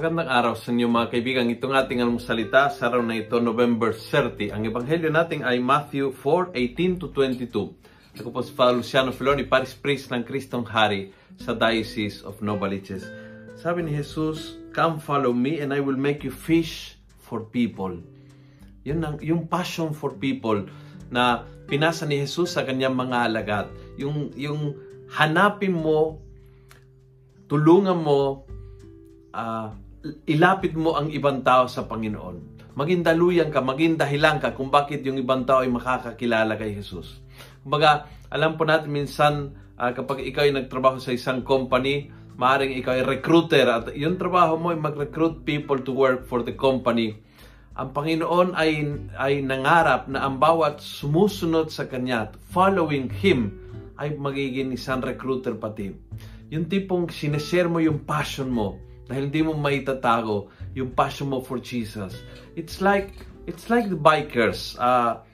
Magandang araw sa inyo mga kaibigan. Itong ating anong salita sa araw na ito, November 30. Ang ebanghelyo natin ay Matthew 4:18 to 22. Ako po si Father Luciano Filoni, Paris Priest ng Kristong Hari sa Diocese of Novaliches. Sabi ni Jesus, Come follow me and I will make you fish for people. Yun ang, yung passion for people na pinasa ni Jesus sa kanyang mga alagad. Yung, yung hanapin mo, tulungan mo, uh, ilapit mo ang ibang tao sa Panginoon. Maging daluyan ka, maging dahilan ka kung bakit yung ibang tao ay makakakilala kay Jesus. Kumbaga, alam po natin minsan uh, kapag ikaw ay nagtrabaho sa isang company, maaaring ikaw ay recruiter at yung trabaho mo ay mag-recruit people to work for the company. Ang Panginoon ay, ay nangarap na ang bawat sumusunod sa Kanya, following Him, ay magiging isang recruiter pati. Yung tipong sineshare mo yung passion mo, dahil hindi mo maitatago yung passion mo for Jesus. It's like it's like the bikers. Uh,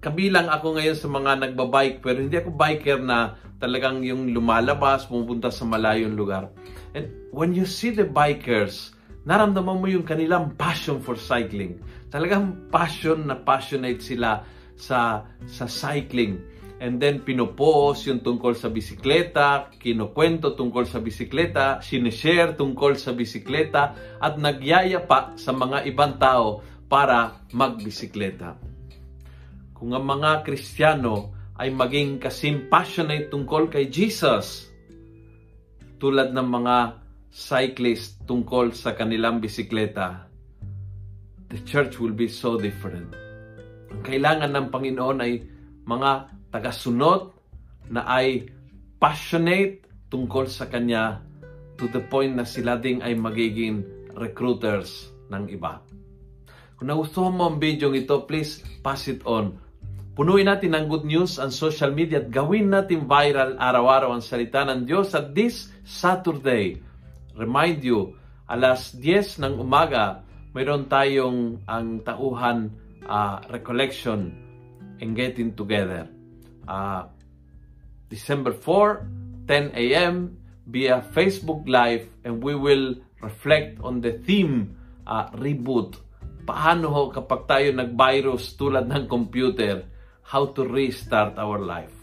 kabilang ako ngayon sa mga nagbabike pero hindi ako biker na talagang yung lumalabas, pumunta sa malayong lugar. And when you see the bikers, naramdaman mo yung kanilang passion for cycling. Talagang passion na passionate sila sa sa cycling. And then pinopost yung tungkol sa bisikleta, kinukwento tungkol sa bisikleta, sinishare tungkol sa bisikleta, at nagyaya pa sa mga ibang tao para magbisikleta. Kung ang mga Kristiyano ay maging kasing passionate tungkol kay Jesus, tulad ng mga cyclist tungkol sa kanilang bisikleta, the church will be so different. Ang kailangan ng Panginoon ay mga tagasunod na ay passionate tungkol sa Kanya to the point na sila ding ay magiging recruiters ng iba. Kung nagustuhan mo ang video ito, please pass it on. Punuin natin ng good news ang social media at gawin natin viral araw-araw ang salita ng Diyos at this Saturday. Remind you, alas 10 ng umaga, mayroon tayong ang tauhan uh, recollection and getting together uh, December 4, 10 a.m. via Facebook Live and we will reflect on the theme uh, reboot. Paano kapag tayo nag-virus tulad ng computer, how to restart our life.